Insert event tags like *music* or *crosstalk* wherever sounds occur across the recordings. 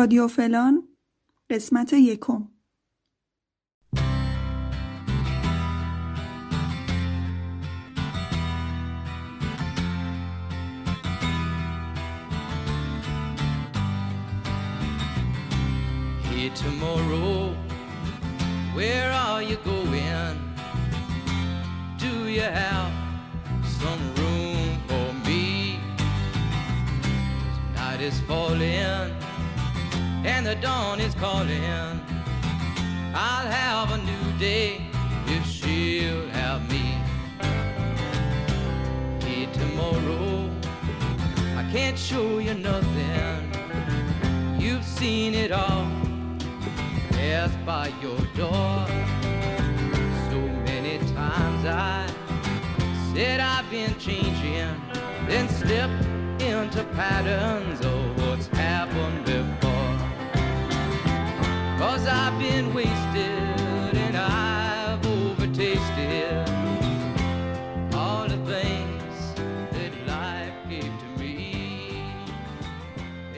رادیو فلان قسمت یکم Hey, tomorrow, where are you going? Do you have some room for me? Night is falling and the dawn is calling. I'll have a new day if she'll have me. Hey, tomorrow, I can't show you nothing. You've seen it all pass by your door. So many times I said I've been changing, then slipped into patterns of what's happened before. Cause I've been wasted and I've overtasted all the things that life gave to me.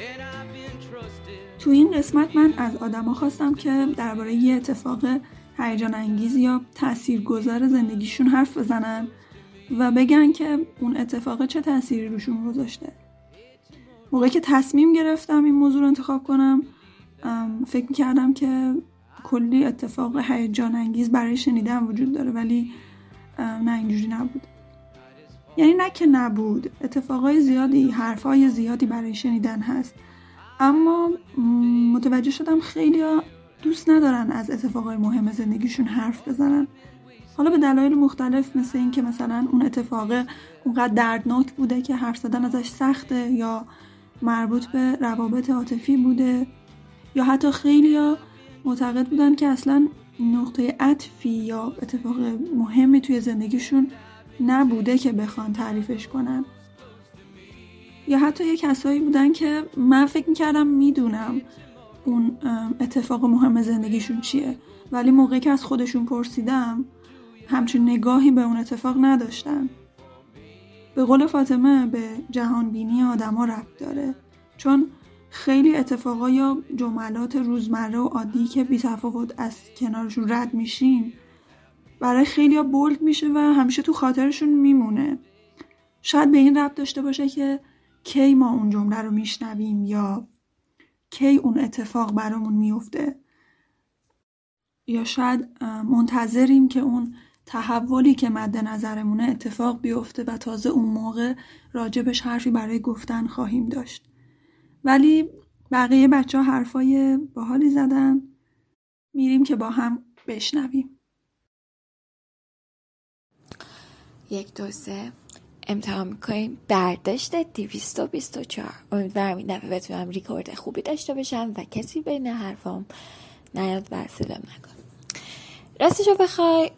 And I've been trusted. تو این قسمت من از آدما خواستم که درباره یه اتفاق هیجان انگیز یا تاثیرگذار زندگیشون حرف بزنن و بگن که اون اتفاق چه تأثیری روشون گذاشته موقعی که تصمیم گرفتم این موضوع رو انتخاب کنم فکر می‌کردم که کلی اتفاق هیجان انگیز برای شنیدن وجود داره ولی نه اینجوری نبود. یعنی نه که نبود اتفاقای زیادی حرفای زیادی برای شنیدن هست. اما متوجه شدم خیلی دوست ندارن از اتفاقای مهم زندگیشون حرف بزنن. حالا به دلایل مختلف مثل اینکه مثلا اون اتفاق اونقدر دردناک بوده که حرف زدن ازش سخته یا مربوط به روابط عاطفی بوده. یا حتی خیلی معتقد بودن که اصلا نقطه عطفی یا اتفاق مهمی توی زندگیشون نبوده که بخوان تعریفش کنن. یا حتی یه کسایی بودن که من فکر می‌کردم می‌دونم اون اتفاق مهم زندگیشون چیه. ولی موقعی که از خودشون پرسیدم همچین نگاهی به اون اتفاق نداشتن. به قول فاطمه به جهان بینی آدما ربط داره. چون خیلی اتفاقا یا جملات روزمره و عادی که بی تفاوت از کنارشون رد میشین برای خیلی بولد میشه و همیشه تو خاطرشون میمونه. شاید به این ربط داشته باشه که کی ما اون جمله رو میشنویم یا کی اون اتفاق برامون میفته یا شاید منتظریم که اون تحولی که مد نظرمونه اتفاق بیفته و تازه اون موقع راجبش حرفی برای گفتن خواهیم داشت. ولی بقیه بچه ها حرفای باحالی زدن. میریم که با هم بشنویم. یک دو سه. امتحان می‌کنیم. برداشت 224 امیدوارم این دفعه بتونم ریکورد خوبی داشته باشم و کسی بین حرفام نیاد و سلم نکن راستش رو بخوای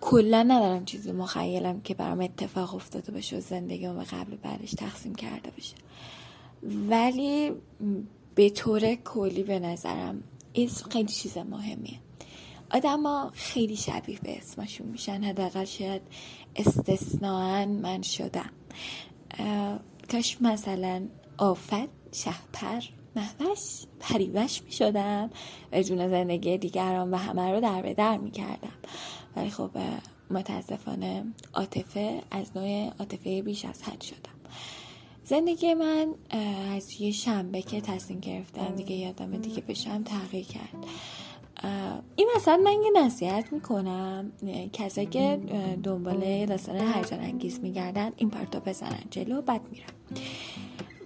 کلا ندارم چیزی مخیلم که برام اتفاق افتاده باشه و زندگیمو به قبل بعدش تقسیم کرده باشه. ولی به طور کلی به نظرم اسم خیلی چیز مهمیه. آدما خیلی شبیه به اسمشون میشن حداقل شاید استثناا من شدم. کاش مثلا آفت شهپر محوش پریوش می‌شدم. و جون زندگی دیگران و همه رو در به در می‌کردم. ولی خب متاسفانه عاطفه از نوع عاطفه بیش از حد شدم. زندگی من از یه شنبه که تصمیم گرفتم دیگه یادم دیگه بشم تغییر کرد. این مثلا من یه نصیحت می‌کنم کسایی که اه، دنبال داستان هیجان انگیز میگردن این پرتو بزنن جلو بعد میرم.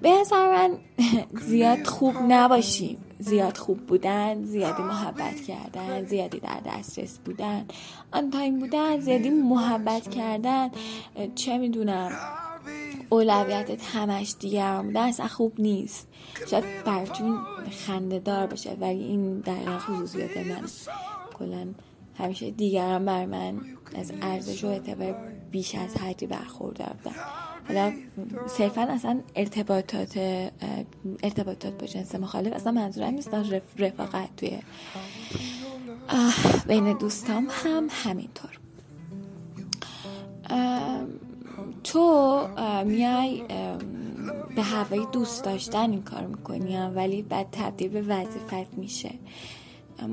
به نظر من *laughs* زیاد خوب نباشیم. زیاد خوب بودن زیادی محبت کردن زیادی در دسترس بودن آن تایم بودن زیادی محبت کردن. چه می‌دونم. اولویتت همش دیگران بودن اصلا خوب نیست. شاید براتون خنده دار باشه ولی این دقیقا خصوصیت من. کلا همیشه دیگران بر من از ارزش و اعتبار بیش از حدی برخوردار بودن. حالا صرفا اصلا ارتباطات ارتباطات با جنس مخالف اصلا منظورم نیست رف رفاقت توی بین دوستام هم همینطور. تو میای به هوای دوست داشتن این کار می‌کنی ولی بعد تبدیل به وظیفت میشه.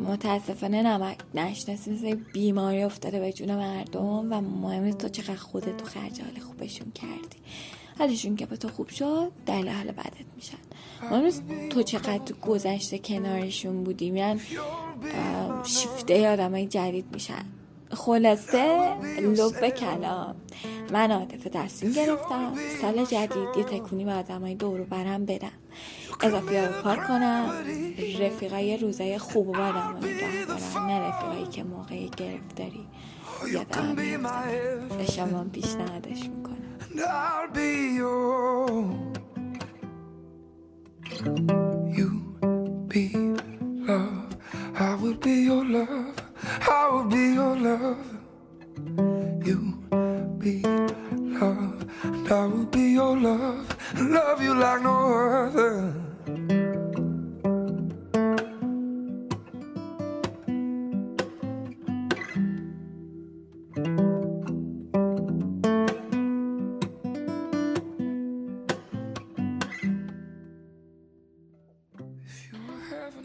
متاسفانه نمک نشناسی مثل بیماری افتاده به جون مردم و مهم تو چقدر خودت تو خرج حال خوبشون کردی. حالشون که به تو خوب شد دلیل حال بدت میشن. مهم تو چقدر تو گذشته کنارشون بودی میان شیفته آدمای جدید میشن. خلاصه لب کلام. من عاطفه تصمیم گرفتم سال جدید یه تکونی به آدمای دور برم بدم. اضافی رو پارک کنم. رفیقای روزای خوب و بدم نگه دارم. نه رفیقایی که موقع گرفتاری. یادم به شما پیشنهادش می‌کنم. I will be your love. You be love. And I will be your love. Love you like no other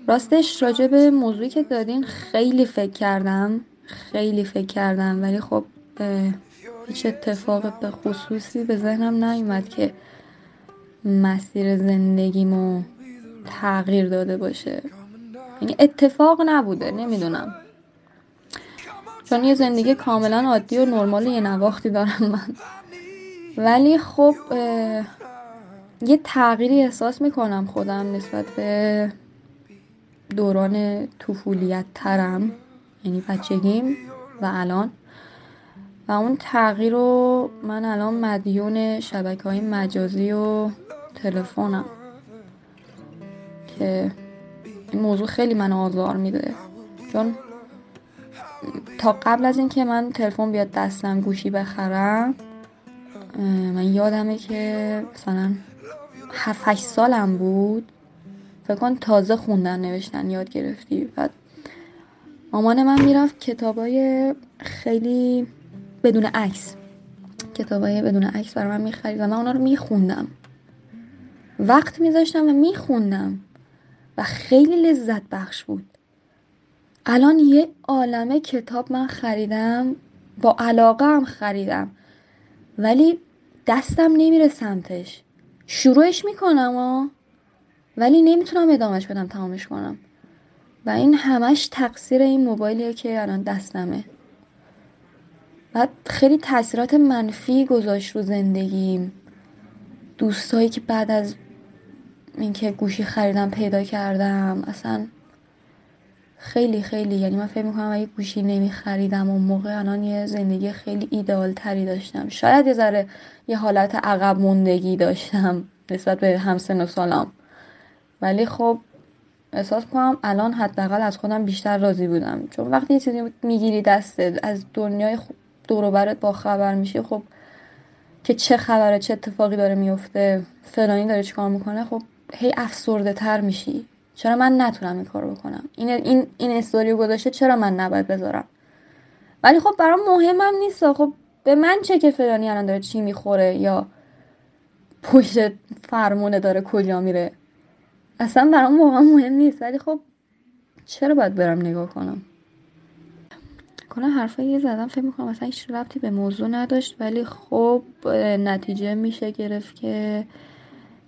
راستش راجع به موضوعی که دادین خیلی فکر کردم خیلی فکر کردم ولی خب هیچ اتفاق به خصوصی به ذهنم نیومد که مسیر زندگیمو تغییر داده باشه. یعنی اتفاق نبوده نمی‌دونم. چون یه زندگی کاملا عادی و نرمال یه نواختی دارم من. ولی خب یه تغییری احساس می‌کنم خودم نسبت به دوران طفولیت ترم یعنی بچگیم و الان. و اون تغییر رو من الان مدیون شبکه های مجازی و تلفنم که این موضوع خیلی من آزار میده. چون تا قبل از اینکه من تلفن بیاد دستم گوشی بخرم من یادمه که مثلا 7 8 سالم بود. فکر کن تازه خوندن نوشتن یاد گرفتی. بعد مامان من می‌رفت کتابای خیلی بدون عکس. کتابای بدون عکس برای من می‌خرید و من اونا رو میخوندم. وقت میذاشتم و میخوندم. و خیلی لذت بخش بود. الان یه عالمه کتاب من خریدم. با علاقه هم خریدم. ولی دستم نمیره سمتش. شروعش می‌کنم ها ولی نمی‌تونم ادامهش بدم تمامش کنم. و این همش تقصیر این موبایلیه که الان دستمه. بعد خیلی تاثیرات منفی گذاشت رو زندگیم. دوستایی که بعد از اینکه گوشی خریدم پیدا کردم اصلا خیلی خیلی یعنی من فکر می‌کنم اگه گوشی نمی خریدم اون موقع الان یه زندگی خیلی ایدئال تری داشتم. شاید یه ذره یه حالت عقب موندگی داشتم نسبت به همسن و سالام. ولی خب احساس کنم الان حداقل از خودم بیشتر راضی بودم. چون وقتی یه چیزی می‌گیری دستت از دنیای دور و با خبر میشی خب که چه خبره چه اتفاقی داره میفته فلانی داره چیکار می‌کنه خب هی افسرده تر میشی. چرا من نتونم این کارو بکنم؟ این این این استوریو گذاشته چرا من نباید بذارم؟ ولی خب برام مهمم نیست. خب به من چه که فلانی الان داره چی می‌خوره یا پشت فرمونه داره کجا میره؟ اصلا برام واقعا مهم نیست ولی خب چرا باید برم نگاه کنم؟ کنه حرفایی که زدم فکر می‌کنم اصلا هیچ ربطی به موضوع نداشت ولی خب نتیجه میشه گرفت که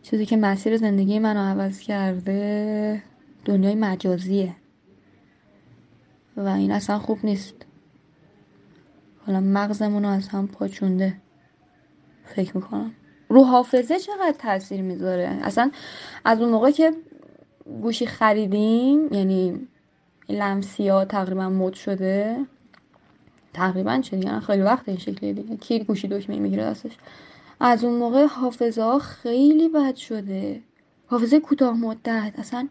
چیزی که مسیر زندگی منو عوض کرده دنیای مجازیه. و این اصلا خوب نیست. حالا مغزمون رو از هم پاچونده فکر می‌کنم. رو حافظه چقدر تاثیر می‌ذاره؟ اصلا از اون موقع که گوشی خریدیم یعنی لمسی ها تقریبا مد شده. تقریبا چه دیگه؟ خیلی وقت این شکلی دیگه. کی گوشی دکمه می‌گیره دستش از اون موقع حافظه ها خیلی بد شده. حافظه کوتاه مدت. اصلا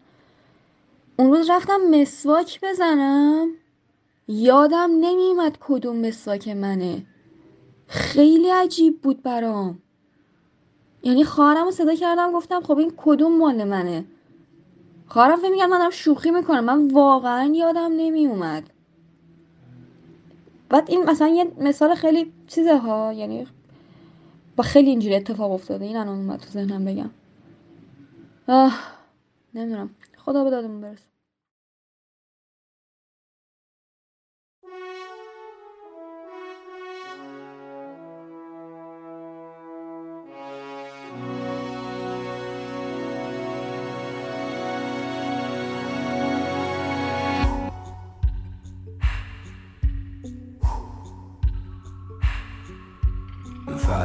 اون روز رفتم مسواک بزنم یادم نمیومد کدوم مسواک منه. خیلی عجیب بود برام. یعنی خواهرم رو صدا کردم گفتم خب این کدوم مال منه؟ خواهرم فکر می‌کرد من دارم شوخی می‌کنم. من واقعا یادم نمیومد بعد این مثلا یه مثال خیلی چیزه ها یعنی با خیلی اینجوری اتفاق افتاده. این الان اومد تو ذهنم بگم. آه نمی‌دونم. خدا به دادمون برسه.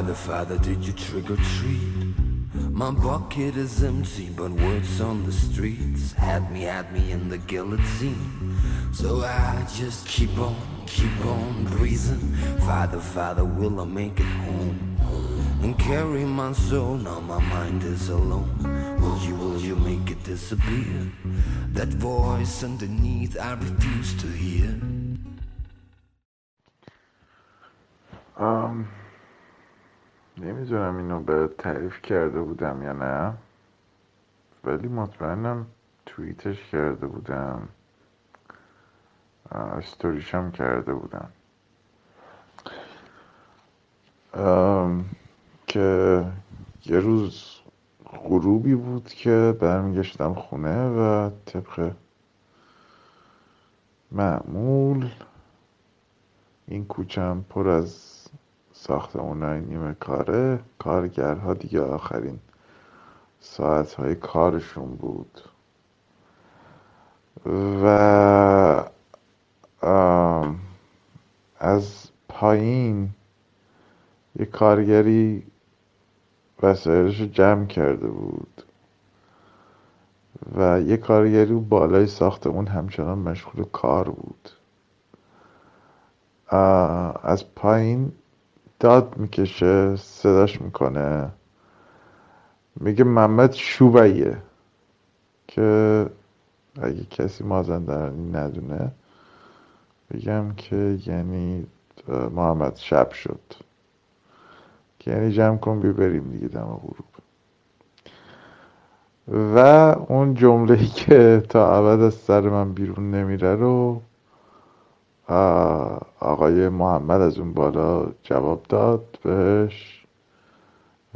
Father, Father, did you trick or treat? My bucket is empty, but words on the streets had me, had me in the guillotine. So I just keep on, keep on breathing. Father, Father, will I make it home? And carry my soul, now my mind is alone. Will you, will you make it disappear? That voice underneath, I refuse to hear. آم، نمی‌دونم اینو به تعریف کرده بودم یا نه ولی مطمئنم توییتش کرده بودم. استوریشم کرده بودم. آم، که یه روز غروبی بود که برمیگشتم خونه و طبق معمول این کوچم پر از ساختمونای نیمه کاره. کارگرها دیگه آخرین ساعتهای کارشون بود. و از پایین یه کارگری وسایلش رو جمع کرده بود. و یه کارگری اون بالای ساختمون همچنان مشغول کار بود. از پایین داد می‌کشه صداش می‌کنه. میگه محمد شوبیه که اگه کسی مازندرانی ندونه بگم که یعنی محمد شب شد. که یعنی جمع کن بریم دیگه دم غروب. و اون جمله که تا ابد از سر من بیرون نمیره رو آقای محمد از اون بالا جواب داد بهش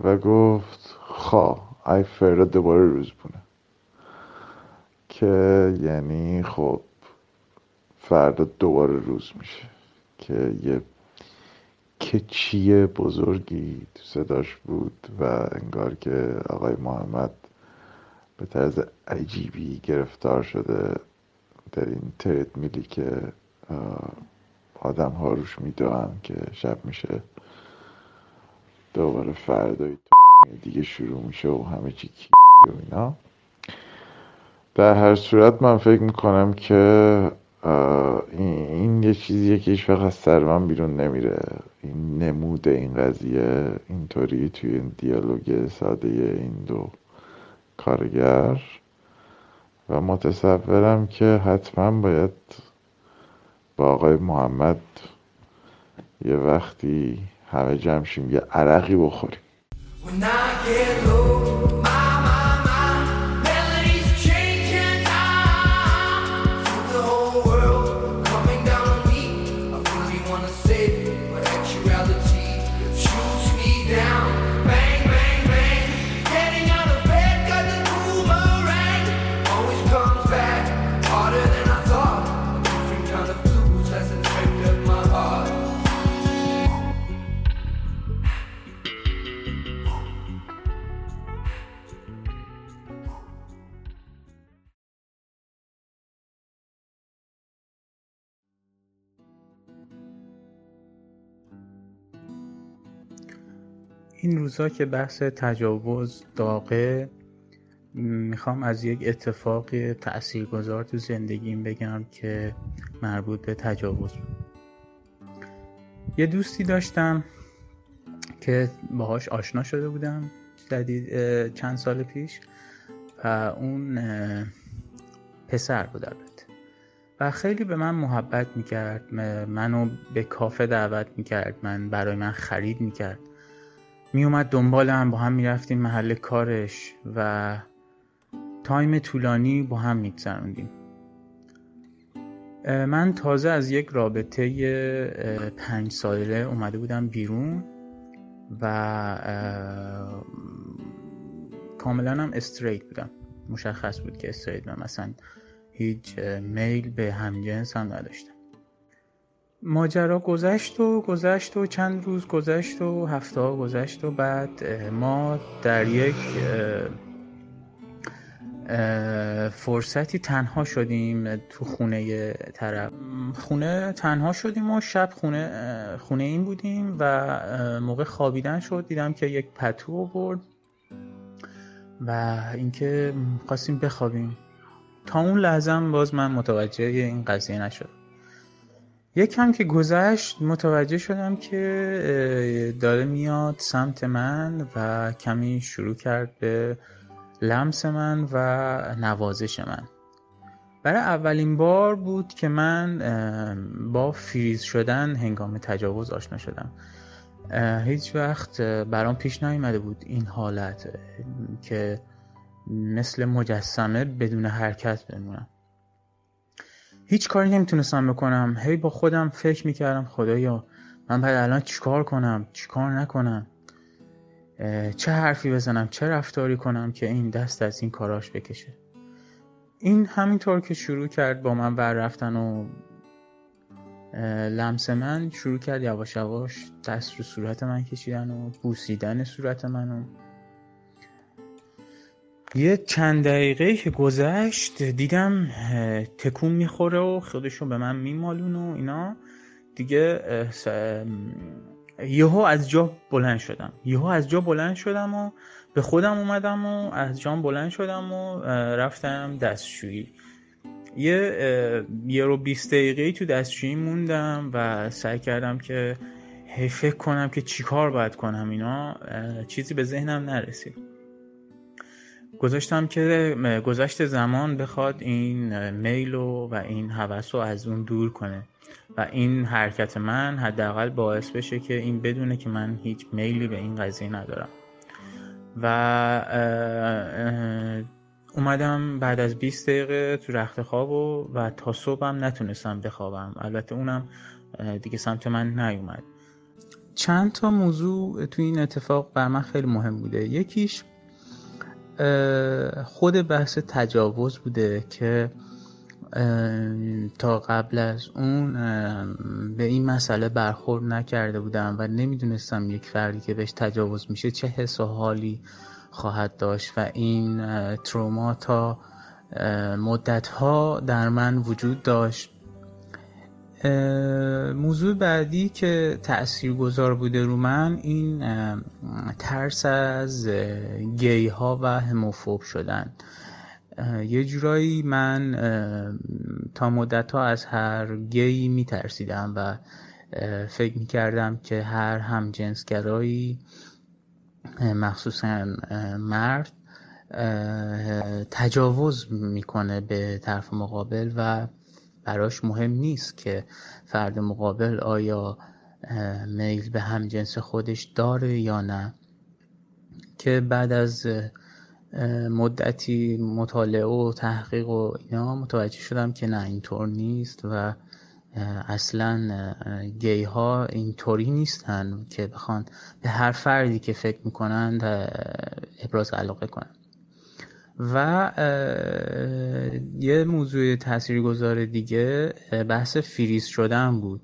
و گفت خا ای فردا دوباره روز بونه. که یعنی خب فردا دوباره روز میشه. که یه کچی بزرگی تو صداش بود و انگار که آقای محمد به طرز عجیبی گرفتار شده در این ترد میلی که آدم ها روش میدوهم که شب میشه. دوباره فردای دیگه شروع میشه و همه چی کی و اینا. در هر صورت من فکر می‌کنم که این یه چیزیه که هیچ وقت از سر من بیرون نمیره. این نمود این قضیه اینطوری توی این دیالوگ ساده این دو کارگر. و متصورم که حتما باید با آقای محمد یه وقتی همه جمع شیم یه عرقی بخوریم. که بحث تجاوز داغه می‌خوام از یک اتفاق تاثیرگذار تو زندگیم بگم که مربوط به تجاوز بود. یه دوستی داشتم که باهاش آشنا شده بودم جدید چند سال پیش و اون پسر بود البته و خیلی به من محبت می‌کرد منو به کافه دعوت می‌کرد من برای من خرید می‌کرد میومد دنبالم با هم می‌رفتیم محل کارش و تایم طولانی با هم میگذروندیم. من تازه از یک رابطه پنج ساله اومده بودم بیرون و کاملا هم استریت بودم. مشخص بود که استریت بودم مثلا هیچ میل به همجنس هم نداشتم. ماجرا گذشت و گذشت و چند روز گذشت و هفته ها گذشت و بعد ما در یک فرصتی تنها شدیم تو خونه طرف. خونه تنها شدیم و شب خونه خونه این بودیم و موقع خوابیدن شد دیدم که یک پتو آورد و اینکه خواستیم بخوابیم. تا اون لحظه باز من متوجه این قضیه نشدم. یکم که گذشت متوجه شدم که داره میاد سمت من و کمی شروع کرد به لمس من و نوازش من. برای اولین بار بود که من با فریز شدن هنگام تجاوز آشنا شدم. هیچ وقت برام پیش نیومده بود این حالت که مثل مجسمه بدون حرکت بمونم. هیچ کاری نمی‌تونستم بکنم. هی با خودم فکر می‌کردم خدایا من باید الان چیکار کنم؟ چیکار نکنم؟ چه حرفی بزنم؟ چه رفتاری کنم که این دست از این کاراش بکشه؟ این همینطور که شروع کرد با من ور رفتن و لمس من شروع کرد یواش یواش دست رو صورت من کشیدن و بوسیدن صورت منو یه چند دقیقه که گذشت دیدم تکون می‌خوره و خودشو به من میمالون و اینا. دیگه یهو از جا بلند شدم. یهو از جا بلند شدم و به خودم اومدم و از جام بلند شدم و رفتم دستشویی. یه یه رو بیست دقیقه تو دستشویی موندم و سعی کردم که فکر کنم که چیکار باید کنم اینا. چیزی به ذهنم نرسید. گذاشتم که گذشت زمان بخواد این میل و, این هوس رو از اون دور کنه. و این حرکت من حداقل باعث بشه که این بدونه که من هیچ میلی به این قضیه ندارم. و اومدم بعد از 20 دقیقه تو رخت خواب و, و تا صبحم نتونستم بخوابم. البته اونم دیگه سمت من نیومد. چند تا موضوع تو این اتفاق بر من خیلی مهم بوده. یکیش خود بحث تجاوز بوده که تا قبل از اون به این مسئله برخورد نکرده بودم و نمی‌دونستم یک فردی که بهش تجاوز میشه چه حس و حالی خواهد داشت و این تروما تا مدت ها در من وجود داشت. موضوع بعدی که تأثیر گذار بوده رو من این ترس از گی ها و هموفوب شدن. یه جورایی من تا مدت ها از هر گی میترسیدم و اه، فکر می‌کردم که هر همجنسگرایی مخصوصا مرد تجاوز می‌کنه به طرف مقابل و براش مهم نیست که فرد مقابل آیا میل به همجنس خودش داره یا نه. که بعد از مدتی مطالعه و تحقیق و اینا متوجه شدم که نه اینطور نیست و اصلا گی ها اینطوری نیستن که بخوان به هر فردی که فکر می‌کنند ابراز علاقه کنن و یه موضوع تاثیرگذار دیگه بحث فریز شدن بود.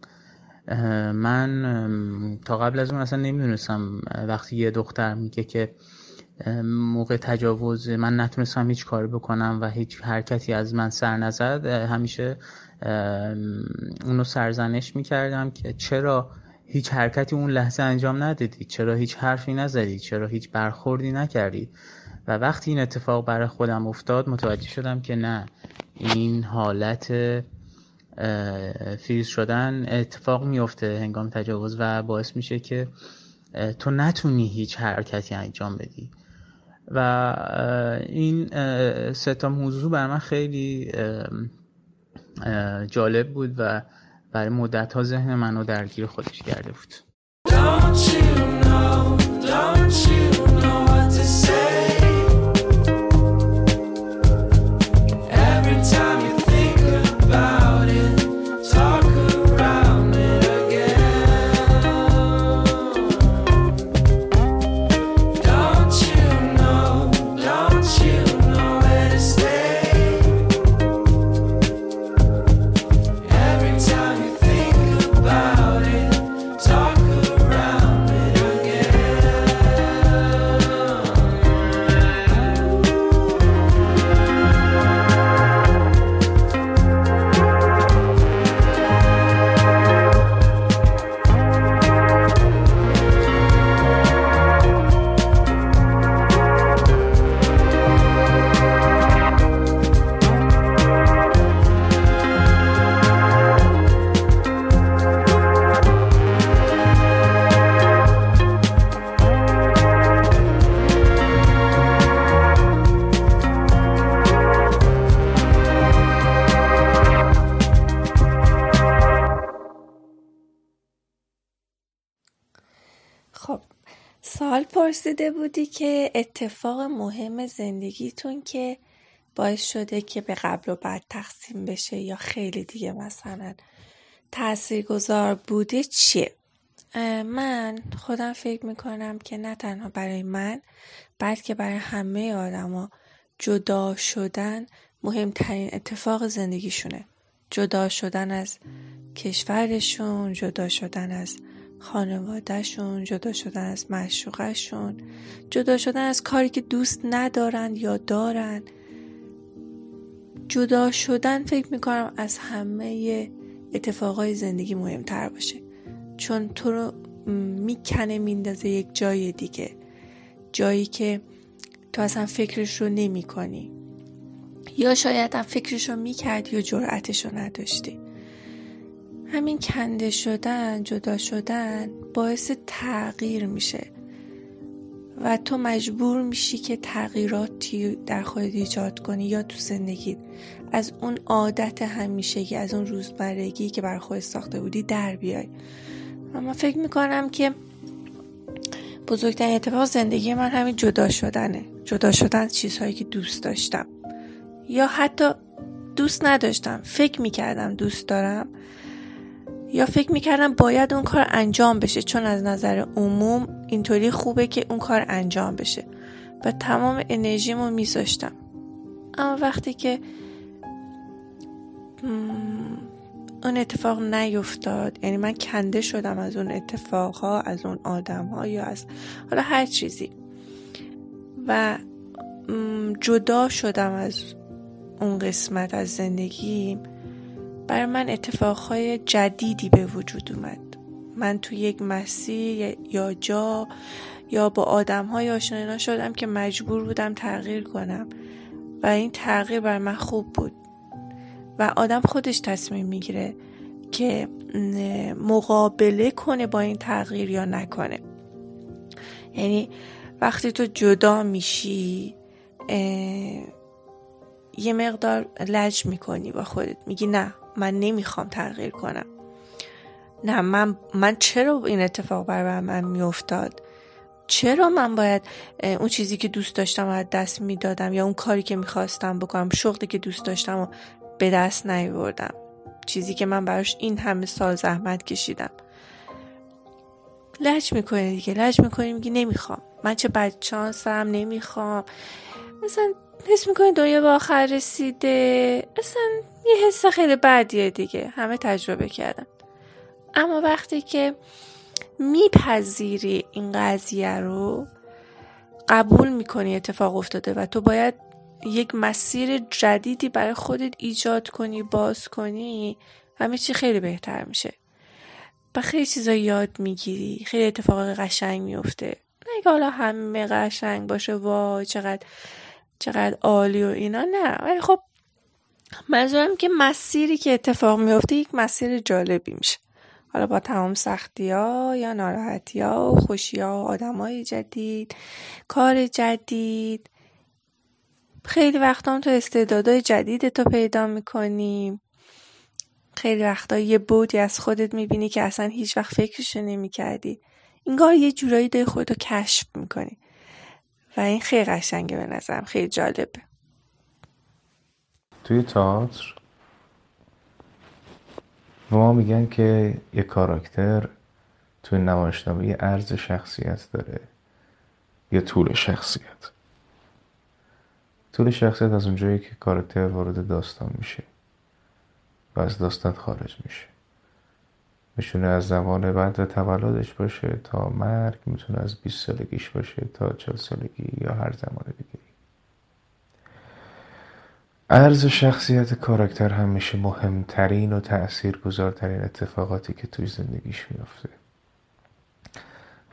من تا قبل از اون اصلا نمی‌دونستم وقتی یه دختر میگه که موقع تجاوز من نتونستم هیچ کاری بکنم و هیچ حرکتی از من سر نزد همیشه اونو سرزنش می‌کردم که چرا هیچ حرکتی اون لحظه انجام ندادی؟ چرا هیچ حرفی نزدی؟ چرا هیچ برخوردی نکردی؟ و وقتی این اتفاق برای خودم افتاد متوجه شدم که نه این حالت اه، فریز شدن اتفاق میفته هنگام تجاوز و باعث میشه که تو نتونی هیچ حرکتی انجام بدی. و این اه، سه تا موضوع بر من خیلی جالب بود و برای مدت ها ذهن منو درگیر خودش کرده بود. Don't you know, don't you know پرسیده بودی که اتفاق مهم زندگیتون که باعث شده که به قبل و بعد تقسیم بشه یا خیلی دیگه مثلا تاثیرگذار بوده چیه؟ من خودم فکر می‌کنم که نه تنها برای من بلکه برای همه آدما جدا شدن مهمترین اتفاق زندگیشونه. جدا شدن از کشورشون جدا شدن از خانوادهشون جدا شدن از معشوقشون جدا شدن از کاری که دوست ندارن یا دارن. جدا شدن فکر می‌کنم از همه اتفاقای زندگی مهمتر باشه. چون تو رو می‌کنه میندازه یک جای دیگه. جایی که تو اصلا فکرش رو نمی کنی یا شاید هم فکرش رو می‌کردی و جرأتش رو نداشتی. همین کنده شدن جدا شدن باعث تغییر میشه. و تو مجبور میشی که تغییراتی در خودت ایجاد کنی یا تو زندگیت از اون عادت همیشگی از اون روزمرگی که بر خودت ساخته بودی در بیای. من فکر می‌کنم که بزرگترین اتفاق زندگی من همین جدا شدنه. جدا شدن چیزهایی که دوست داشتم. یا حتی دوست نداشتم. فکر می‌کردم دوست دارم. یا فکر می‌کردم باید اون کار انجام بشه چون از نظر عموم اینطوری خوبه که اون کار انجام بشه. و تمام انرژیمو میذاشتم. اما وقتی که اون اتفاق نیفتاد یعنی من کنده شدم از اون اتفاقها از اون آدم یا از حالا هر چیزی. و جدا شدم از اون قسمت از زندگیم. برای من اتفاقهای جدیدی به وجود اومد. من تو یک مسیر یا جا یا با آدم های آشنا شدم که مجبور بودم تغییر کنم و این تغییر بر من خوب بود. و آدم خودش تصمیم می‌گیره که مقابله کنه با این تغییر یا نکنه. یعنی وقتی تو جدا میشی یه مقدار لج می‌کنی با خودت. میگی نه من نمی‌خوام تغییر کنم. نه من من چرا این اتفاق بر من میافتاد؟ چرا من باید اون چیزی که دوست داشتم از دست می‌دادم یا اون کاری که می‌خواستم بکنم شغلی که دوست داشتم رو به دست نیاوردم؟ چیزی که من براش این همه سال زحمت کشیدم. لج می‌کنی دیگه لج می‌کنی میگی نمی‌خوام. من چه بدشانسم نمی‌خوام. مثلا حس می‌کنی دنیا به آخر رسیده؟ اصلا یه حس خیلی بدیه دیگه. همه تجربه کردن. اما وقتی که میپذیری این قضیه رو قبول می‌کنی اتفاق افتاده و تو باید یک مسیر جدیدی برای خودت ایجاد کنی باز کنی همه چی خیلی بهتر میشه. و خیلی چیزا یاد می‌گیری. خیلی اتفاق قشنگ میفته نه که حالا همه قشنگ باشه وای چقدر چقدر عالی و اینا نه. ولی خب منظورم که مسیری که اتفاق میفته یک مسیر جالبی میشه. حالا با تمام سختی ها یا ناراحتی ها و خوشی ها و آدم های جدید کار جدید. خیلی وقتا هم تو استعدادهای جدید تو پیدا می‌کنی خیلی وقتا یه بودی از خودت می‌بینی که اصلا هیچ وقت فکرشو نمی‌کردی. انگار یه جورایی داری خودتو کشف می‌کنی. و این خیلی قشنگه به نظرم. خیلی جالبه. توی تئاتر به ما میگن که یه کاراکتر توی نمایشنامه یه عرض شخصیت داره یه طول شخصیت. طول شخصیت از اونجایی که کاراکتر وارد داستان میشه و از داستان خارج میشه. می‌تونه از زمان بعد تولدش باشه تا مرگ می‌تونه از 20 سالگیش باشه تا 40 سالگی یا هر زمان دیگه عرض شخصیت کاراکتر همیشه مهمترین و تأثیرگذارترین اتفاقاتی که توی زندگیش میفته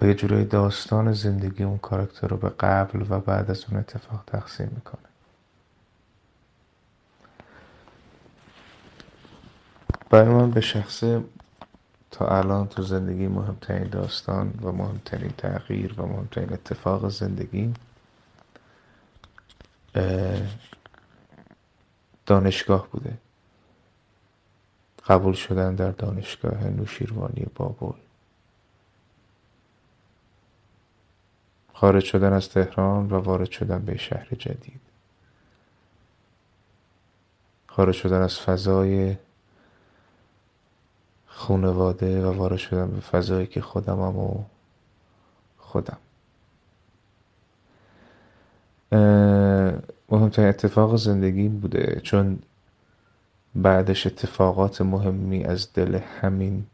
و یه جورای داستان زندگی اون کاراکتر رو به قبل و بعد از اون اتفاق تقسیم می‌کنه. برای من به شخصه تا الان تو زندگی مهمترین داستان و مهمترین تغییر و مهمترین اتفاق زندگی اه، دانشگاه بوده. قبول شدن در دانشگاه نوشیروانی بابل. خارج شدن از تهران و وارد شدن به شهر جدید. خارج شدن از فضای خانواده و وارد شدن به فضایی که خودمم و خودم. مهمترین اتفاق زندگیم بوده چون بعدش اتفاقات مهمی از دل همین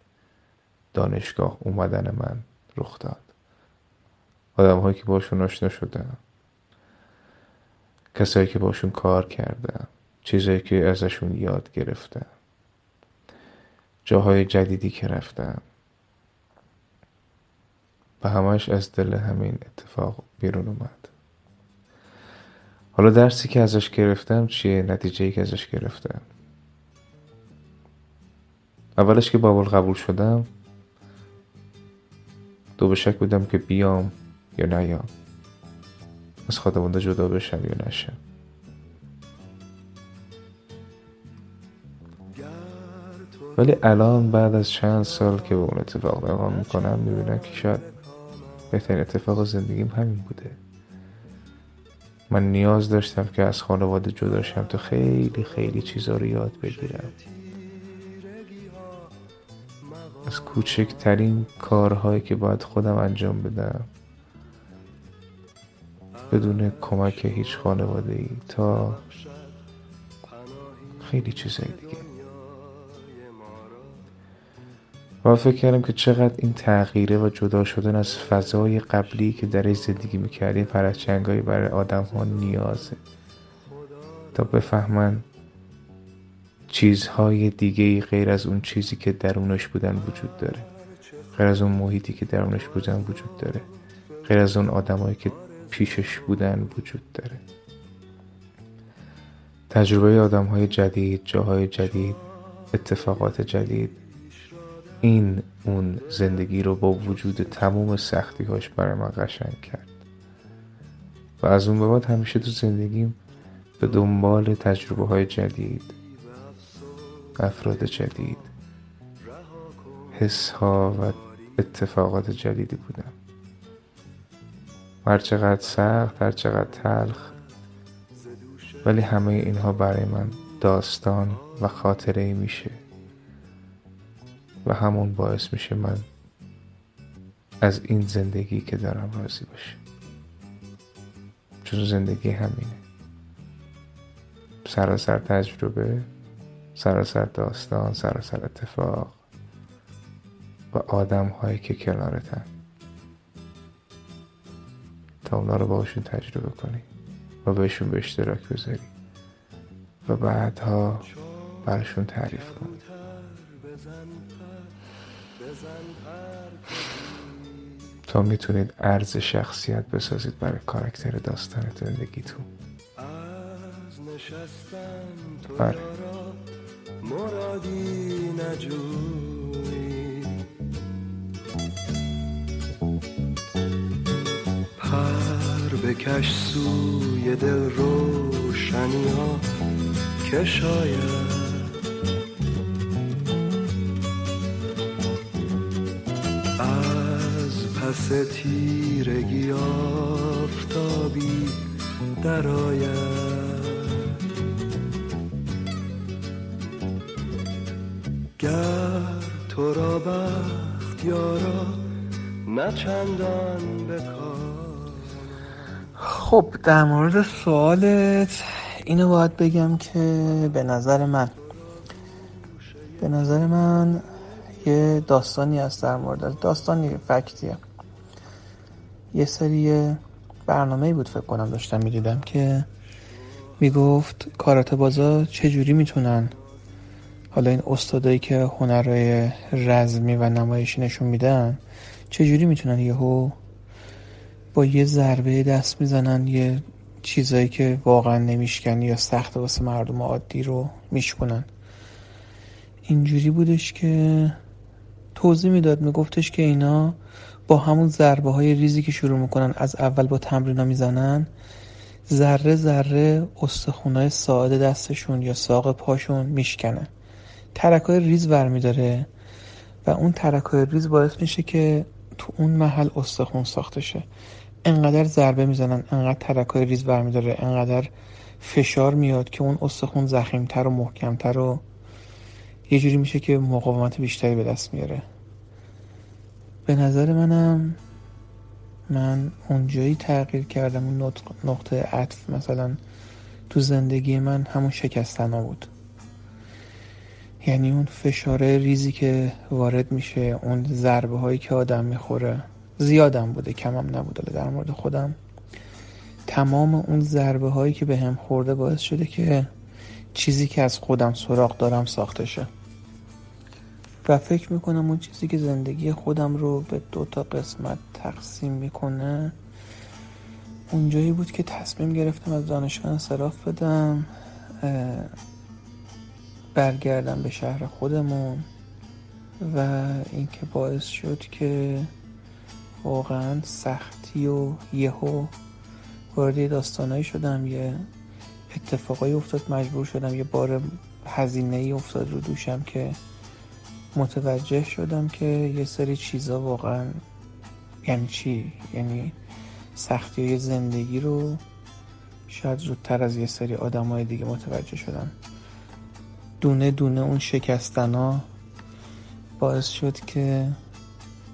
دانشگاه اومدن من رخ داد. آدم هایی که باشون آشنا شدم کسایی که باشون کار کردم چیزایی که ازشون یاد گرفتم. جاهای جدیدی که رفتم. و همش از دل همین اتفاق بیرون اومد. حالا درسی که ازش گرفتم چیه؟ نتیجه که ازش گرفتم. اولش که بابل قبول شدم دو به شک بودم که بیام یا نیام. از خانواده جدا بشم یا نشم. ولی الان بعد از چند سال که به اون اتفاق نگاه می‌کنم می‌بینم که شاید بهترین اتفاق زندگیم همین بوده. من نیاز داشتم که از خانواده جدا شم تا خیلی خیلی چیزا رو یاد بگیرم. از کوچکترین کارهایی که باید خودم انجام بدم بدون کمک هیچ خانواده ای تا خیلی چیزای دیگه. و فکر کردم که چقدر این تغییره و جدا شدن از فضای قبلی که درش زندگی می‌کردیم پرچنگایی برای آدم ها نیازه. تا بفهمن چیزهای دیگه غیر از اون چیزی که درونش بودن وجود داره. غیر از اون محیطی که درونش بودن وجود داره. غیر از اون آدمایی که پیشش بودن وجود داره. تجربه آدم های جدید جاهای جدید اتفاقات جدید. این اون زندگی رو با وجود تمام سختی هاش برای من قشنگ کرد. و از اون به بعد همیشه تو زندگیم به دنبال تجربه های جدید افراد جدید حس ها و اتفاقات جدیدی بودم. هر چقدر سخت هر چقدر تلخ ولی همه اینها برای من داستان و خاطره میشه. و همون باعث میشه من از این زندگی که دارم راضی باشم. چون زندگی همینه. سراسر تجربه سراسر داستان سراسر اتفاق و آدم هایی که کنارتن. تا اونا رو باشون تجربه کنی و بهشون به اشتراک بذاری و بعدها برشون تعریف کنی تا می‌تونید ارز شخصیت بسازید برای کاراکتر داستان زندگیتون بله. مرادی نجویی پر بکش سوی دل روشنی ها که شاید تیرگی آفتابی درآید گر تو را بخت یارا نه چندان خب در مورد سوالت اینو باید بگم که به نظر من به نظر من یه داستانی هست در مورد داستانی فکتیه. یه سری برنامه بود فکر کنم داشتم می‌دیدم که می‌گفت کاراته بازا چجوری می‌تونن حالا این استادایی که هنرهای رزمی و نمایشی نشون میدن چجوری می‌تونن یهو با یه ضربه دست می‌زنن یه چیزایی که واقعا نمیشکن یا سخت واسه مردم عادی رو میشکنن اینجوری بودش که توضیح می‌داد میگفتش که اینا با همون ضربه های ریزی که شروع می‌کنن از اول با تمرینا می‌زنن ذره ذره استخونای ساعد دستشون یا ساق پاشون میشکنه ترک های ریز برمیداره و اون ترک های ریز باعث میشه که تو اون محل استخون ساخته شه. انقدر ضربه می‌زنن انقدر ترک های ریز برمیداره انقدر فشار میاد که اون استخون ضخیمتر و محکمتر و یه جوری میشه که مقاومت بیشتری به دست میاره. به نظر منم من اونجایی تغییر کردم اون نقطه عطف مثلا تو زندگی من همون شکستنا بود. یعنی اون فشاره ریزی که وارد میشه اون ضربه هایی که آدم می‌خوره زیادم بوده کمم نبوده. در مورد خودم تمام اون ضربه هایی که به هم خورده باعث شده که چیزی که از خودم سراغ دارم ساخته شه. و فکر می‌کنم اون چیزی که زندگی خودم رو به دو تا قسمت تقسیم می‌کنه اونجایی بود که تصمیم گرفتم از دانشگاه انصراف بدم برگردم به شهر خودمون و اینکه باعث شد که واقعا سختی و یهو وارد داستانایی شدم یه اتفاقایی افتاد مجبور شدم یه بار هزینه ای افتاد رو دوشم که متوجه شدم که یه سری چیزا واقعا یعنی چی؟ یعنی سختی زندگی رو شاید زودتر از یه سری آدم های دیگه متوجه شدم. دونه دونه اون شکستنا باعث شد که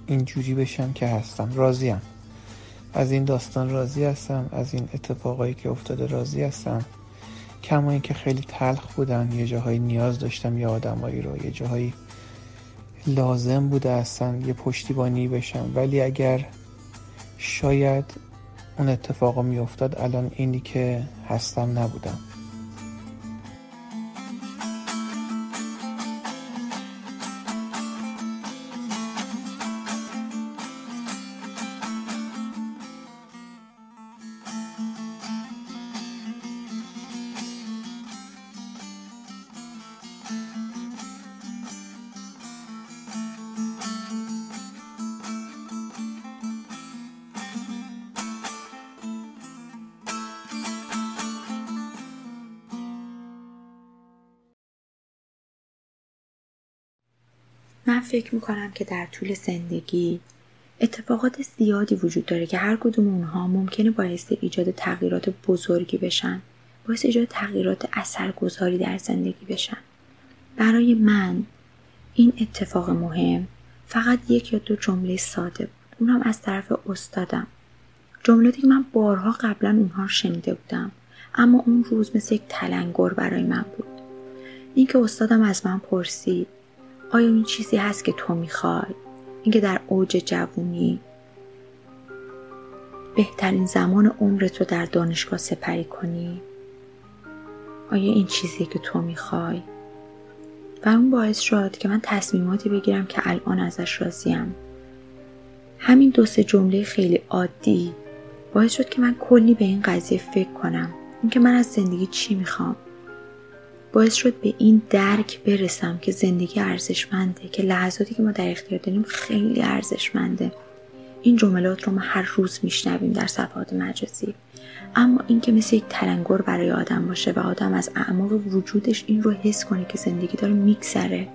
اینجوری بشم که هستم. راضیم از این داستان راضی هستم از این اتفاقایی که افتاده راضی هستم. کما اینکه خیلی تلخ بودن یه جاهایی نیاز داشتم یه آدمایی رو یه جاهایی لازم بوده اصلا یه پشتیبانی بشم. ولی اگر شاید اون اتفاقا میافتاد الان اینی که هستم نبودم. فکر می‌کنم که در طول زندگی اتفاقات زیادی وجود داره که هر کدوم اونها ممکنه باعث ایجاد تغییرات بزرگی بشن باعث ایجاد تغییرات اثرگذاری در زندگی بشن. برای من این اتفاق مهم فقط یک یا دو جمله ساده بود. اونم از طرف استادم. جملاتی که من بارها قبلا اونها رو شنیده بودم اما اون روز مثل یک تلنگر برای من بود. اینکه استادم از من پرسید آیا این چیزی هست که تو می‌خوای؟ اینکه در اوج جوونی؟ بهترین زمان عمرت رو در دانشگاه سپری کنی؟ آیا این چیزی که تو می‌خوای؟ و اون باعث شد که من تصمیماتی بگیرم که الان ازش راضیم. همین دو سه جمله خیلی عادی باعث شد که من کلی به این قضیه فکر کنم. اینکه من از زندگی چی می‌خوام؟ باعث شد به این درک برسم که زندگی ارزشمنده که لحظاتی که ما در اختیار داریم خیلی ارزشمنده. این جملات رو ما هر روز میشنویم در صفحات مجازی. اما اینکه مثل یک تلنگر برای آدم باشه و آدم از اعماق وجودش این رو حس کنه که زندگی داره میگذره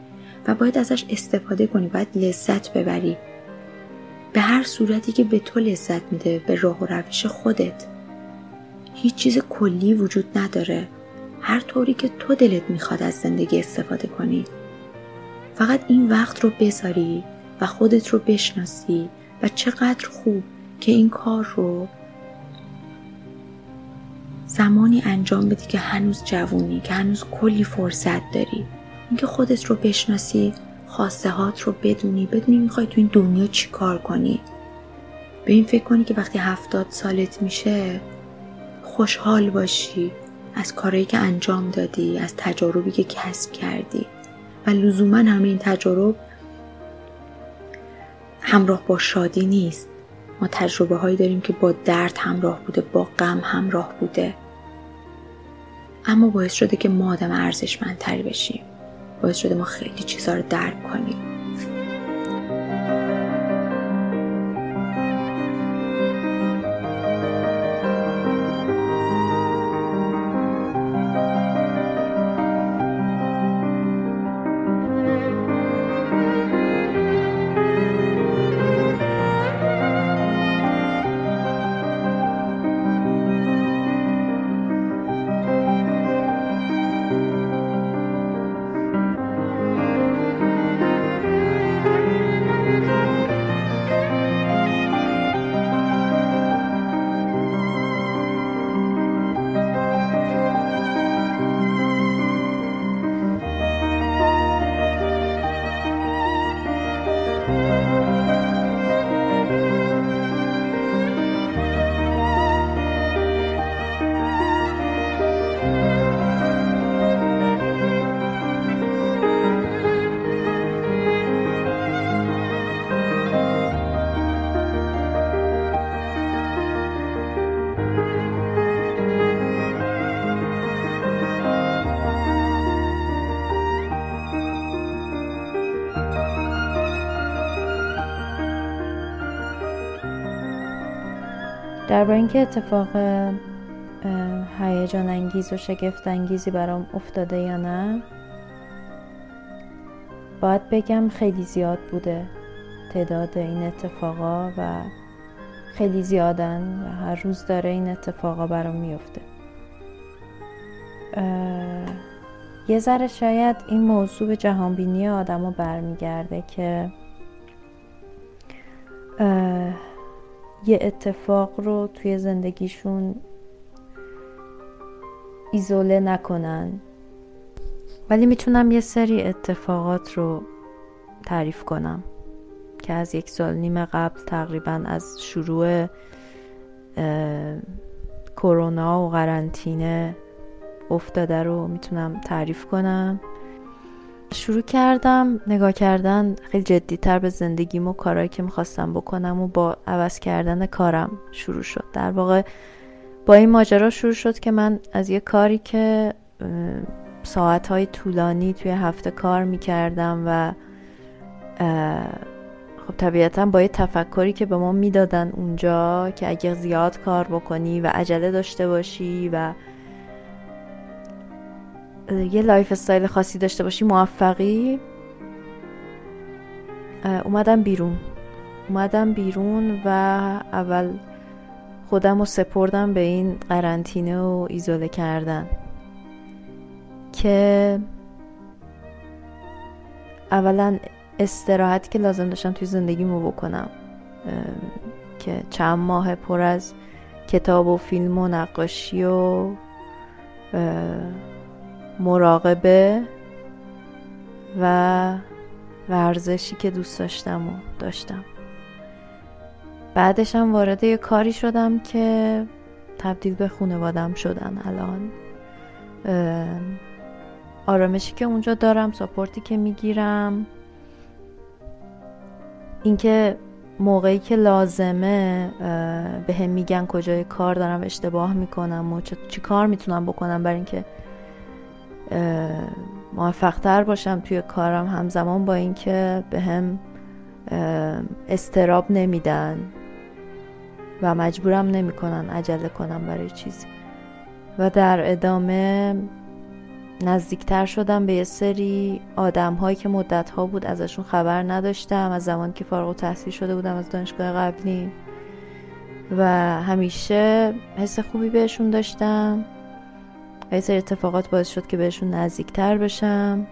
و باید ازش استفاده کنی باید لذت ببری. به هر صورتی که به تو لذت میده به راه و روش خودت. هیچ چیز کلی وجود نداره. هر طوری که تو دلت می‌خواد از زندگی استفاده کنی. فقط این وقت رو بذاری و خودت رو بشناسی و چقدر خوب که این کار رو زمانی انجام بدی که هنوز جوونی که هنوز کلی فرصت داری. اینکه خودت رو بشناسی خواسته هات رو بدونی بدونی می‌خوای تو این دنیا چی کار کنی. به این فکر کنی که وقتی هفتاد سالت میشه خوشحال باشی. از کارهایی که انجام دادی از تجاربی که کسب کردی. و لزوما همه این تجارب همراه با شادی نیست. ما تجربه هایی داریم که با درد همراه بوده با غم همراه بوده. اما باعث شده که ما آدم ارزشمندتری بشیم. باعث شده ما خیلی چیزها رو درک کنیم. درباره اینکه اتفاق هیجان انگیز و شگفت انگیزی برام افتاده یا نه باید بگم خیلی زیاد بوده تعداد این اتفاقا و خیلی زیادن و هر روز داره این اتفاقا برام میفته یه ذره شاید این موضوع به جهانبینی آدم رو برمیگرده که یه اتفاق رو توی زندگیشون ایزوله نکنن. ولی می‌تونم یه سری اتفاقات رو تعریف کنم که از یک سال نیم قبل تقریبا از شروع کرونا و قرنطینه افتاده رو می‌تونم تعریف کنم. شروع کردم. نگاه کردن خیلی جدیتر به زندگیم و کارهایی که می‌خواستم بکنم و با عوض کردن کارم شروع شد. در واقع با این ماجرا شروع شد که من از یه کاری که ساعتهای طولانی توی هفته کار می‌کردم و خب طبیعتا با یه تفکری که به ما می‌دادن اونجا که اگه زیاد کار بکنی و عجله داشته باشی و یه lifestyle خاصی داشته باشی موفقی. اومدم بیرون. اومدم بیرون و اول خودم رو سپردم به این قرنطینه و ایزوله کردن که اولا استراحتی که لازم داشتم توی زندگیمو بکنم که چند ماه پر از کتاب و فیلم و نقاشی و مراقبه و ورزشی که دوست داشتم و داشتم. بعدش هم وارد یه کاری شدم که تبدیل به خانوادم شدن الان. آرامشی که اونجا دارم ساپورتی که می‌گیرم. اینکه موقعی که لازمه به هم میگن کجای کار دارم اشتباه می‌کنم و چی کار می‌تونم بکنم برای اینکه موفق تر باشم توی کارم. همزمان با اینکه به هم استراب نمیدن و مجبورم نمی‌کنن عجله کنم برای چیزی. و در ادامه نزدیکتر شدم به یه سری آدم هایی که مدت ها بود ازشون خبر نداشتم از زمان که فارغ التحصیل شده بودم از دانشگاه قبلی. و همیشه حس خوبی بهشون داشتم. و یه سری اتفاقات باعث شد که بهشون نزدیکتر بشم.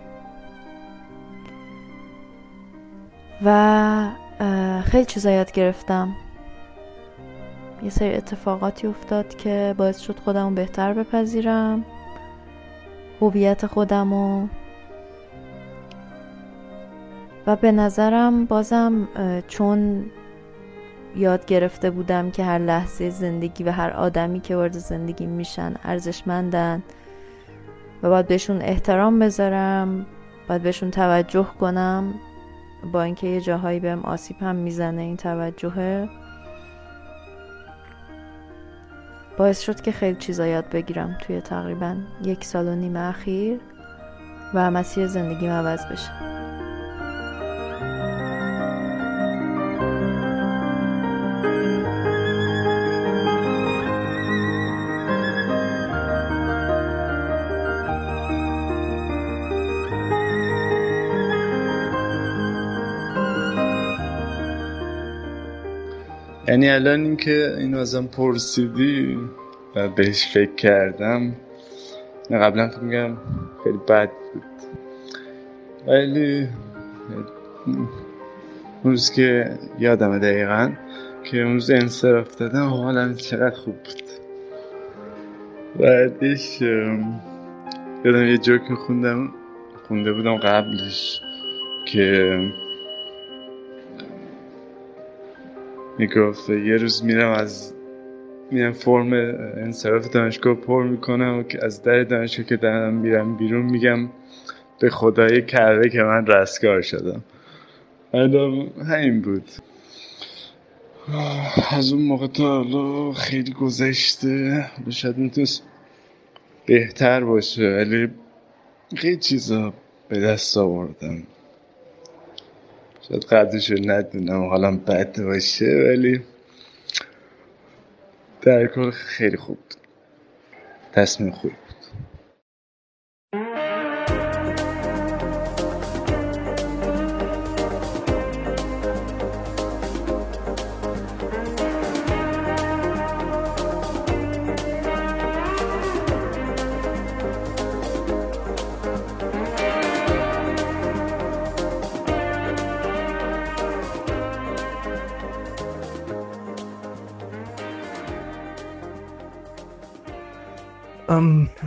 و خیلی چیزا یاد گرفتم. یه سری اتفاقاتی افتاد که باعث شد خودمو بهتر بپذیرم. هویت خودمو. و به نظرم بازم چون یاد گرفته بودم که هر لحظه زندگی و هر آدمی که وارد زندگی میشن ارزشمندن و باید بهشون احترام بذارم باید بهشون توجه کنم با اینکه یه جاهایی بهم آسیب هم می‌زنه این توجهه. باعث شد که خیلی چیزا یاد بگیرم توی تقریبا یک سال و نیم اخیر و مسیر زندگیم عوض بشه. یعنی الان اینکه اینو ازم پرسیدی و بهش فکر کردم نه قبلا فکر میگم خیلی بد بود. ولی روز که یادم دقیقا که اون روز انصراف دادم حالم چقدر خوب بود. بعدش یادم یه جوک خوندم خونده بودم قبلش که می‌گفت یه روز میرم از میرم فرم انصراف دانشگاه پر می‌کنم و از در دانشگاه که دارم میرم بیرون میگم به خدای کرده که من رستگار شدم. همین بود. از اون موقع تا خیلی گذشته. شاید می‌تونست بهتر باشه ولی خیلی چیزا به دست آوردم. شاید قدرشو ندونم حالا بد باشه ولی در کل خیلی خوب بود. تصمیم خوب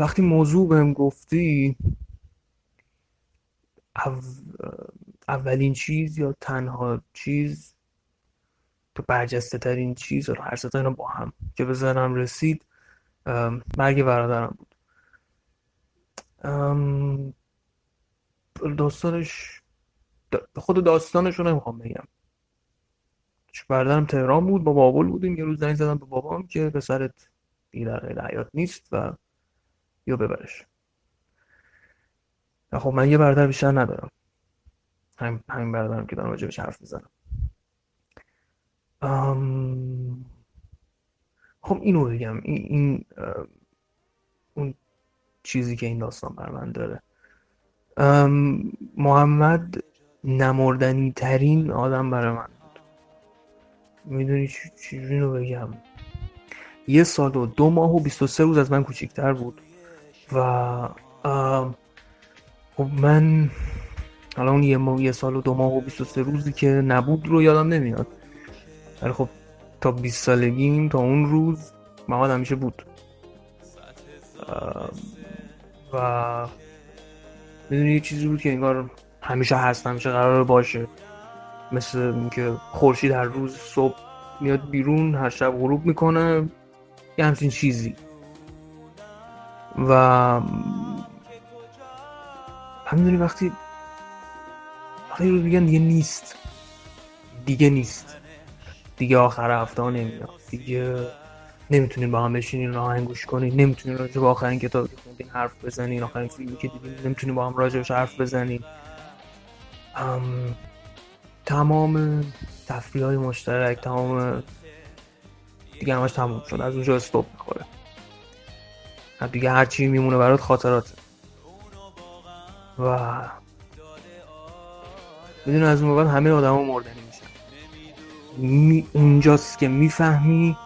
وقتی موضوع بهم گفتی او- اولین چیز یا تنها چیز تو برجسته ترین چیز رو هر اینا با هم که به ذهنم رسید مرگ برادرم بود. داستانش دا- خود داستانش رو نمی‌خوام بگم. برادرم تهران بود با بابل بودیم. یه روز زنگ زدم به بابام که پسرت دیگه در قید حیات نیست و یا ببرش. خب من یه برادر بیشتر ندارم. همین همین برادرم که دارم راجبش حرف می‌زنم. ام... خب اینو بگم. این, این اون چیزی که این داستان بر من داره. ام، محمد نمردنی ترین آدم برای من بود. می‌دونی چی- اینو بگم؟ یه سال و دو ماه و 23 روز از من کوچیکتر بود. و خب من حالا اون یه, ماه- یه سال و دو ماه و 23 روزی که نبود رو یادم نمیاد. ولی خب تا 20 سالگیم تا اون روز محمد همیشه بود. و می‌دونی یه چیزی بود که انگار همیشه هست همیشه قرار باشه. مثل اینکه خورشید هر روز صبح میاد بیرون هر شب غروب می‌کنه یه همچین چیزی. و همینطوری وقتی وقتی روز میگن دیگه نیست. دیگه نیست. دیگه آخر هفته ها نمیاد. دیگه نمی‌تونین با هم بشینین آهنگ گوش کنین نمی‌تونین راجع به آخرین کتابی که خوندین حرف بزنین آخرین فیلمی که دیدین نمی‌تونین با هم راجعش حرف بزنین ام، تمام تفریح های مشترک تمام دیگه همش تموم شد از اونجا استوب می‌خوره. دیگه هر چی میمونه برات خاطراته و می‌دونی از اون بعد همه آدما مردنی میشن. می... اونجاست که می‌فهمی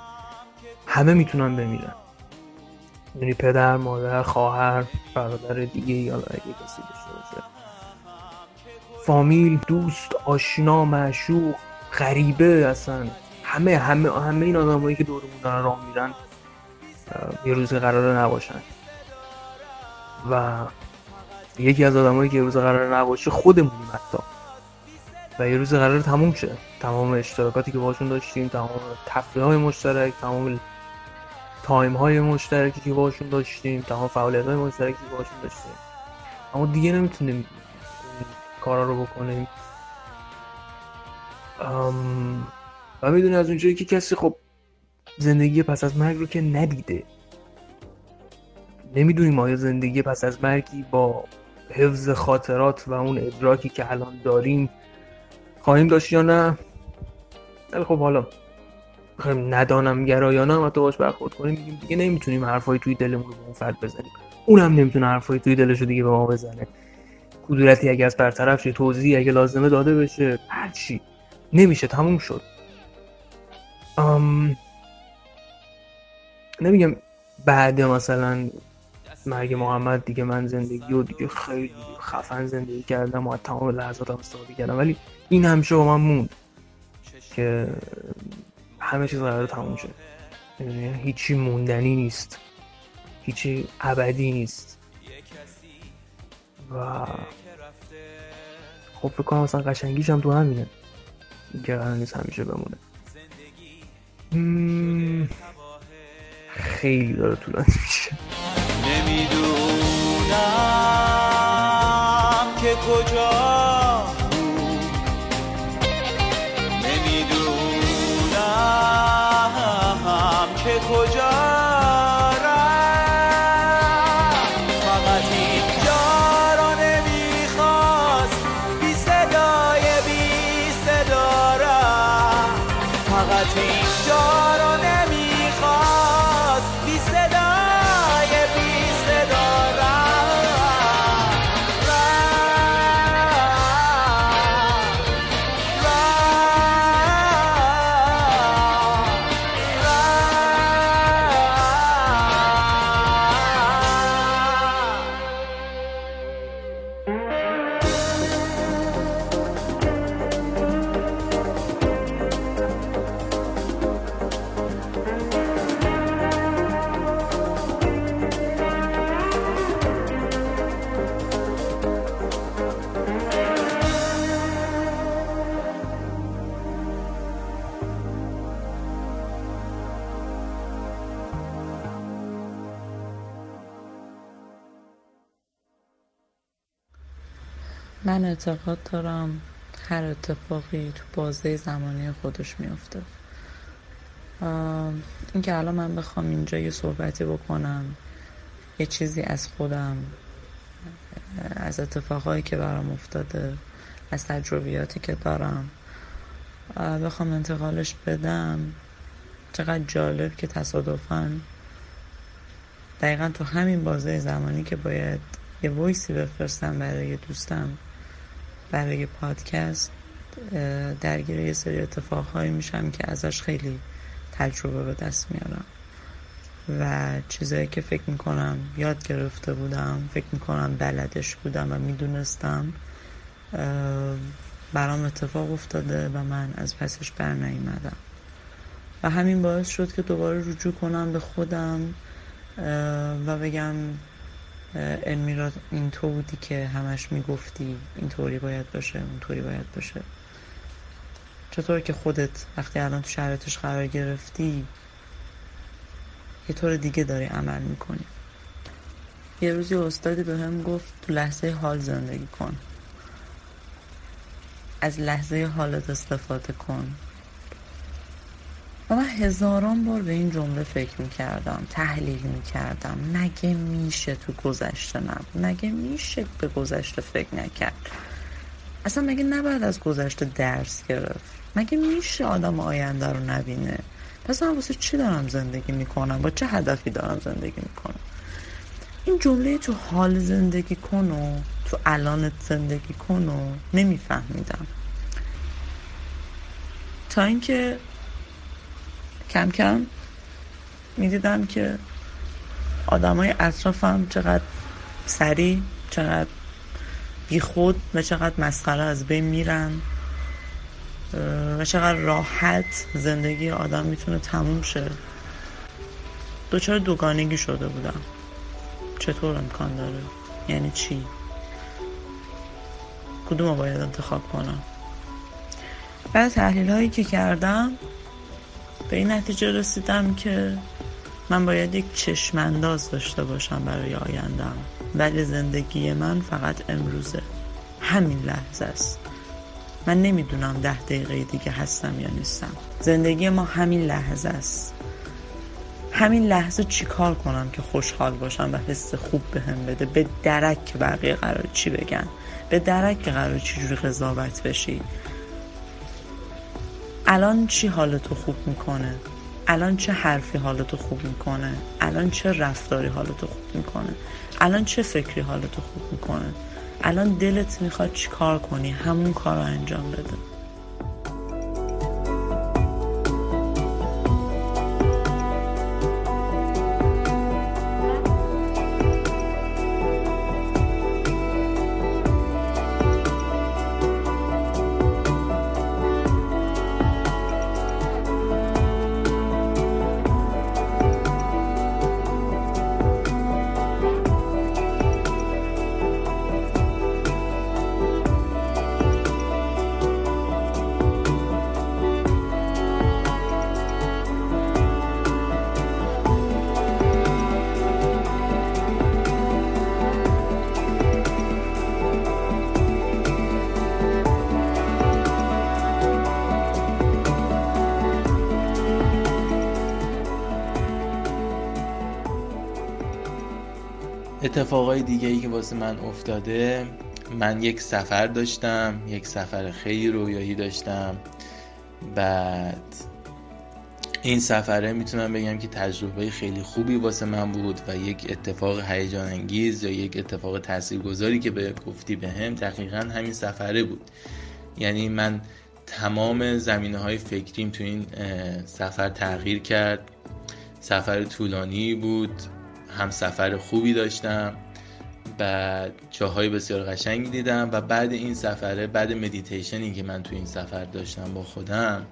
همه می‌تونن بمیرن. یعنی پدر مادر خواهر برادر دیگه یا اگه کسی داشته باشه. فامیل دوست آشنا معشوق غریبه اصلا همه همه همه این آدمایی که دورمون دارن راه میرن یه روز قراره نباشن. و یکی از آدمایی که یه روز قراره نباشه خودمونیم حتی. و یه روز قراره تموم شه. تمام اشتراکاتی که باشون داشتیم تمام تفریح های مشترک تمام تایم های مشترکی که باشون داشتیم تمام فعالیت های مشترکی که باشون داشتیم. اما دیگه نمی‌تونیم کارا رو بکنیم. و می‌دونی از اونجایی که کسی خب زندگی پس از مرگ رو که ندیده. نمی‌دونیم آیا زندگی پس از مرگی با حفظ خاطرات و اون ادراکی که الان داریم خواهیم داشت یا نه؟ ولی خب حالا بخوایم ندانم گرایانه هم حتی باش برخورد کنیم میگیم دیگه نمی‌تونیم حرفایی توی دلمون رو به اون فرد بزنیم. اونم نمی‌تونه حرفایی توی دلش رو دیگه به ما بزنه. کدورتی اگه از برطرف شه توضیح اگه لازمه داده بشه هرچی نمیشه تموم شد. ام... نمیگم بعد مثلا مرگ محمد دیگه من زندگی و دیگه خیلی خفن زندگی کردم و تمام لحظاتم استفاده کردم. ولی این همیشه با من موند که همه چیز قرار تموم می‌دونی؟ هیچی موندنی نیست. هیچی ابدی نیست. و خب فکر کنم مثلا قشنگیش هم تو همینه. که قرار نیست همیشه بمونه. خیلی داره طولانی میشه. نمی‌دونم که کجا اعتقاد دارم هر اتفاقی تو بازه زمانی خودش میفته اینکه الان من بخوام اینجا یه صحبتی بکنم یه چیزی از خودم از اتفاقایی که برام افتاده از تجربیاتی که دارم بخوام انتقالش بدم. چقدر جالب که تصادفا دقیقا تو همین بازه زمانی که باید یه ویسی بفرستم برای دوستم برای پادکست درگیر یه سری اتفاقهایی میشم که ازش خیلی تجربه به دست میارم. و چیزایی که فکر می‌کنم یاد گرفته بودم فکر می‌کنم بلدش بودم و می‌دونستم برام اتفاق افتاده و من از پسش بر نیومدم و همین باعث شد که دوباره رجوع کنم به خودم و بگم المیرا این تو بودی که همش می‌گفتی اینطوری باید باشه اونطوری باید باشه. چطور که خودت وقتی الان تو شرایطش قرار گرفتی یه طور دیگه داری عمل می‌کنی. یه روزی استادی به هم گفت تو لحظه حال زندگی کن. از لحظه حالت استفاده کن. و من هزاران بار به این جمله فکر می‌کردم تحلیل می‌کردم. مگه میشه تو گذشته نبود؟ مگه میشه به گذشته فکر نکرد؟ اصلا مگه نباید از گذشته درس گرفت؟ مگه میشه آدم آینده رو نبینه؟ پس من واسه چی دارم زندگی می‌کنم؟ با چه هدفی دارم زندگی می‌کنم؟ این جمله تو حال زندگی کن و تو الانت زندگی کن و نمیفهمیدم. تا اینکه کم کم می‌دیدم که آدمای اطرافم چقدر سریع چقدر بیخود و چقدر مسخره از بین میرن و چقدر راحت زندگی آدم می‌تونه تموم شه. دوچار دوگانگی شده بودم. چطور امکان داره؟ یعنی چی؟ کدوم باید انتخاب کنم؟ بعد تحلیل هایی که کردم به این نتیجه رسیدم که من باید یک چشمانداز داشته باشم برای آیندم ولی زندگی من فقط امروزه. همین لحظه است. من نمی‌دونم ده دقیقه دیگه هستم یا نیستم. زندگی ما همین لحظه است. همین لحظه چیکار کنم که خوشحال باشم و حس خوب بهم به بده؟ به درک که بقیه قرار چی بگن؟ به درک که قرار چی جوری قضاوت بشی؟ الان چی حالتو خوب می‌کنه؟ الان چه حرفی حالتو خوب می‌کنه؟ الان چه رفتاری حالتو خوب می‌کنه؟ الان چه فکری حالتو خوب می‌کنه؟ الان دلت می‌خواد چی کار کنی؟ همون کار رو انجام بده. اتفاقای دیگه ای که واسه من افتاده من یک سفر داشتم یک سفر خیلی رویایی داشتم. بعد این سفره می‌تونم بگم که تجربه خیلی خوبی واسه من بود و یک اتفاق هیجان انگیز یا یک اتفاق تاثیرگذاری که به گفتی به هم دقیقا همین سفره بود. یعنی من تمام زمینه های فکریم تو این سفر تغییر کرد. سفر طولانی بود. هم سفر خوبی داشتم بعد جاهای بسیار قشنگی دیدم و بعد این سفره بعد مدیتیشنی که من تو این سفر داشتم با خودم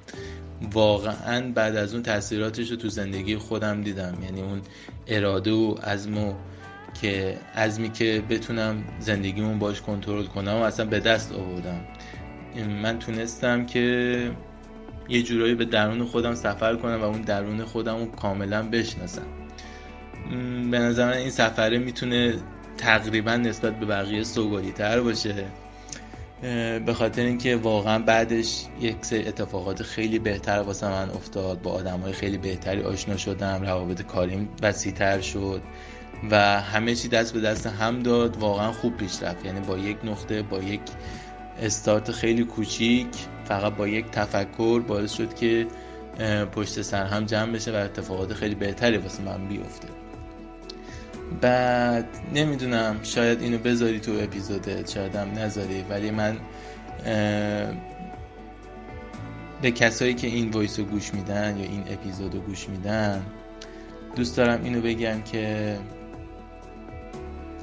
واقعا بعد از اون تاثیراتش رو تو زندگی خودم دیدم. یعنی اون اراده و عزم و که عزمی که بتونم زندگیمون باش کنترل کنم و اصلا به دست آوردم. من تونستم که یه جورایی به درون خودم سفر کنم و اون درون خودم رو کاملا بشناسم. به نظر من این سفره می‌تونه تقریبا نسبت به بقیه سوگالی تر باشه به خاطر اینکه واقعا بعدش یک سری اتفاقات خیلی بهتر واسه من افتاد. با آدم های خیلی بهتری آشنا شدم روابط کاریم وسیعتر شد و همه چی دست به دست هم داد. واقعا خوب پیش رفت. یعنی با یک نقطه با یک استارت خیلی کوچیک فقط با یک تفکر باعث شد که پشت سر هم جمع بشه و اتفاقات خیلی بهتری واسه من بیفته. بعد نمی‌دونم شاید اینو بذاری تو اپیزودت شاید هم نذاری ولی من به کسایی که این وایس رو گوش میدن یا این اپیزود رو گوش میدن دوست دارم اینو بگم که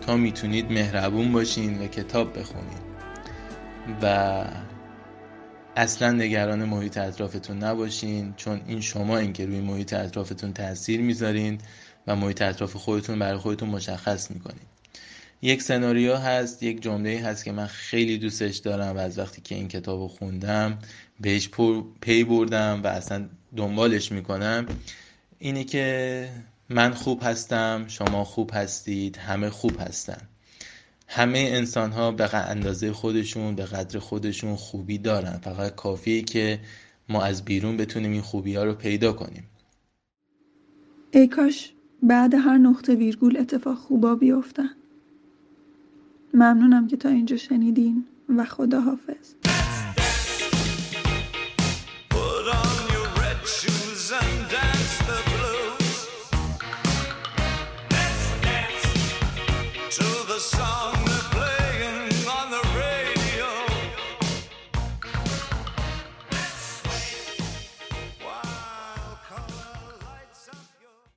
تا می‌تونید مهربون باشین و کتاب بخونین و اصلا نگران محیط اطرافتون نباشین چون این شما این که روی محیط اطرافتون تاثیر می‌ذارین. و محیط اطراف خودتون برای خودتون مشخص می‌کنین یک سناریو هست یک جمله هست که من خیلی دوستش دارم و از وقتی که این کتاب خوندم بهش پی بردم و اصلا دنبالش می‌کنم. اینه که من خوب هستم شما خوب هستید همه خوب هستن. همه انسان ها به اندازه خودشون به قدر خودشون خوبی دارن. فقط کافیه که ما از بیرون بتونیم این خوبی ها رو پیدا کنیم. ای کاش بعد هر نقطه ویرگول اتفاق خوبا بیفتن. ممنونم که تا اینجا شنیدین و خدا حافظ